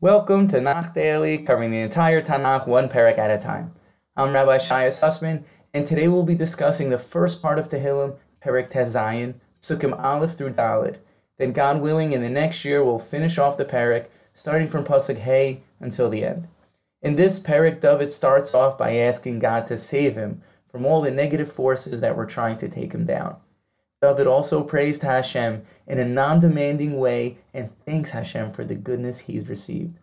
Welcome to Tanakh Daily, covering the entire Tanakh one parak at a time. I'm Rabbi Shaya Sussman, and today we'll be discussing the first part of Tehillim, Parak Tezayin, Sukkim Aleph through Dalid. Then, God willing, in the next year we'll finish off the parak, starting from Pasuk Hey until the end. In this parak, David starts off by asking God to save him from all the negative forces that were trying to take him down. David also praised Hashem in a non demanding way and thanks Hashem for the goodness he's received.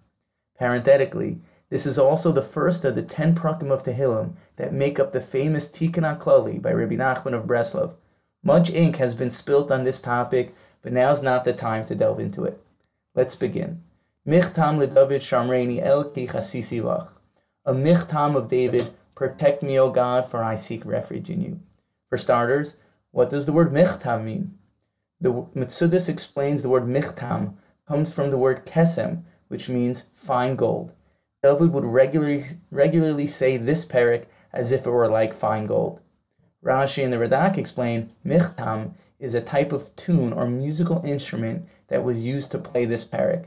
Parenthetically, this is also the first of the ten prakim of Tehillim that make up the famous Tikkun HaKlali by Rabbi Nachman of Breslov. Much ink has been spilt on this topic, but now's not the time to delve into it. Let's begin. Michtam leDavid Shamreini El Ki A michtam of David, protect me, O God, for I seek refuge in you. For starters, what does the word michtam mean? The Metzudas explains the word michtam comes from the word kesem, which means fine gold. David would regularly regularly say this parak as if it were like fine gold. Rashi and the Radak explain michtam is a type of tune or musical instrument that was used to play this parak.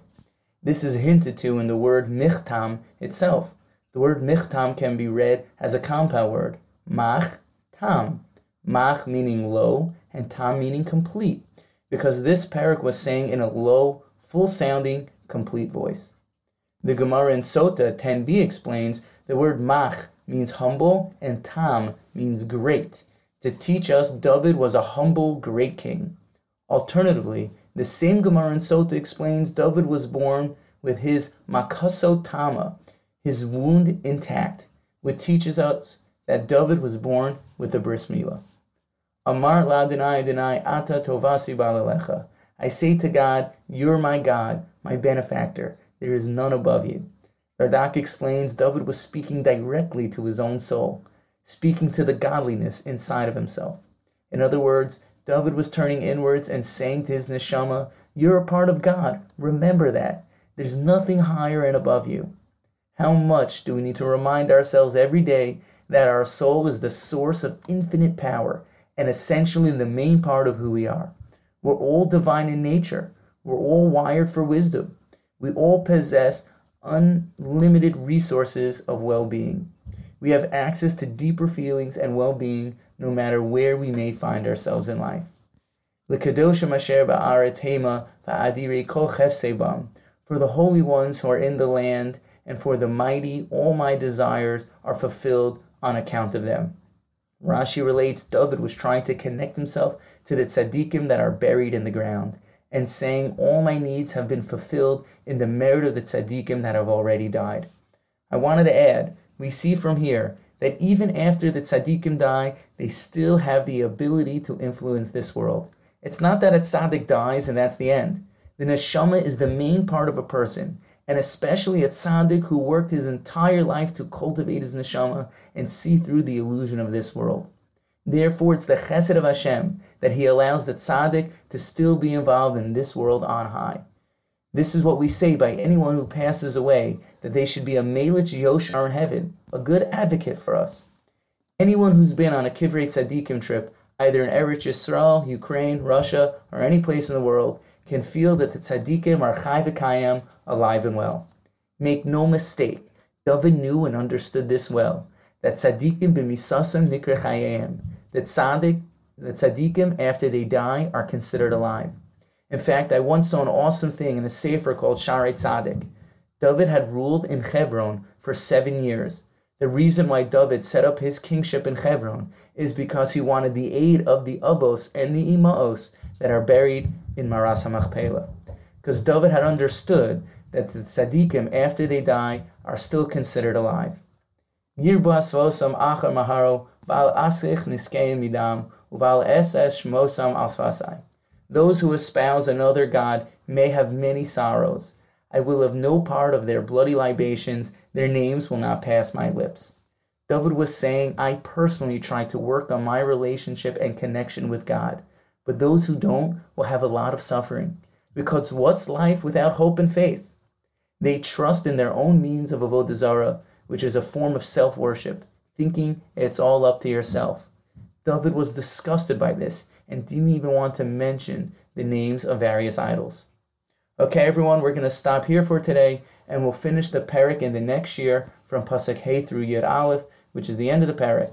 This is hinted to in the word michtam itself. The word michtam can be read as a compound word, mach tam, mach meaning low, and tam meaning complete, because this parak was saying in a low, full sounding, complete voice. The Gemara in Sota 10b explains the word mach means humble and tam means great, to teach us David was a humble, great king. Alternatively, the same Gemara in Sota explains David was born with his makaso tama, his wound intact, which teaches us that David was born with a bris milah. Amar la denai denai ata tovasi balalecha. I say to God, You're my God, my benefactor. There is none above you. Radak explains David was speaking directly to his own soul, speaking to the godliness inside of himself. In other words, David was turning inwards and saying to his neshama, You're a part of God. Remember that. There's nothing higher and above you. How much do we need to remind ourselves every day that our soul is the source of infinite power and essentially the main part of who we are. We're all divine in nature. We're all wired for wisdom. We all possess unlimited resources of well being. We have access to deeper feelings and well being no matter where we may find ourselves in life. For the holy ones who are in the land, and for the mighty, all my desires are fulfilled on account of them. Rashi relates David was trying to connect himself to the tzaddikim that are buried in the ground and saying, All my needs have been fulfilled in the merit of the tzaddikim that have already died. I wanted to add, we see from here that even after the tzaddikim die, they still have the ability to influence this world. It's not that a tzaddik dies and that's the end. The neshama is the main part of a person, and especially a tzaddik who worked his entire life to cultivate his neshama and see through the illusion of this world. Therefore, it's the chesed of Hashem that He allows the tzaddik to still be involved in this world on high. This is what we say by anyone who passes away, that they should be a Meilitz Yosher in heaven, a good advocate for us. Anyone who's been on a Kivrei Tzaddikim trip, either in Eretz Yisrael, Ukraine, Russia, or any place in the world, can feel that the tzaddikim are chai v'kayam, alive and well. Make no mistake, David knew and understood this well, that tzaddikim b'misasam nikre chayim, that tzaddik, that tzaddikim after they die are considered alive. In fact, I once saw an awesome thing in a sefer called Sharei Tzaddik. David had ruled in Hebron for seven years. The reason why David set up his kingship in Hebron is because he wanted the aid of the Abos and the Imaos that are buried in Maras HaMachpelah. Because David had understood that the tzaddikim, after they die, are still considered alive. Val. Those who espouse another God may have many sorrows. I will have no part of their bloody libations, their names will not pass my lips. David was saying, I personally try to work on my relationship and connection with God. But those who don't will have a lot of suffering. Because what's life without hope and faith? They trust in their own means of avodah zarah, which is a form of self-worship, thinking it's all up to yourself. David was disgusted by this and didn't even want to mention the names of various idols. Okay, everyone, we're going to stop here for today, and we'll finish the parak in the next year from Pasuk Hey through Yud Aleph, which is the end of the parak.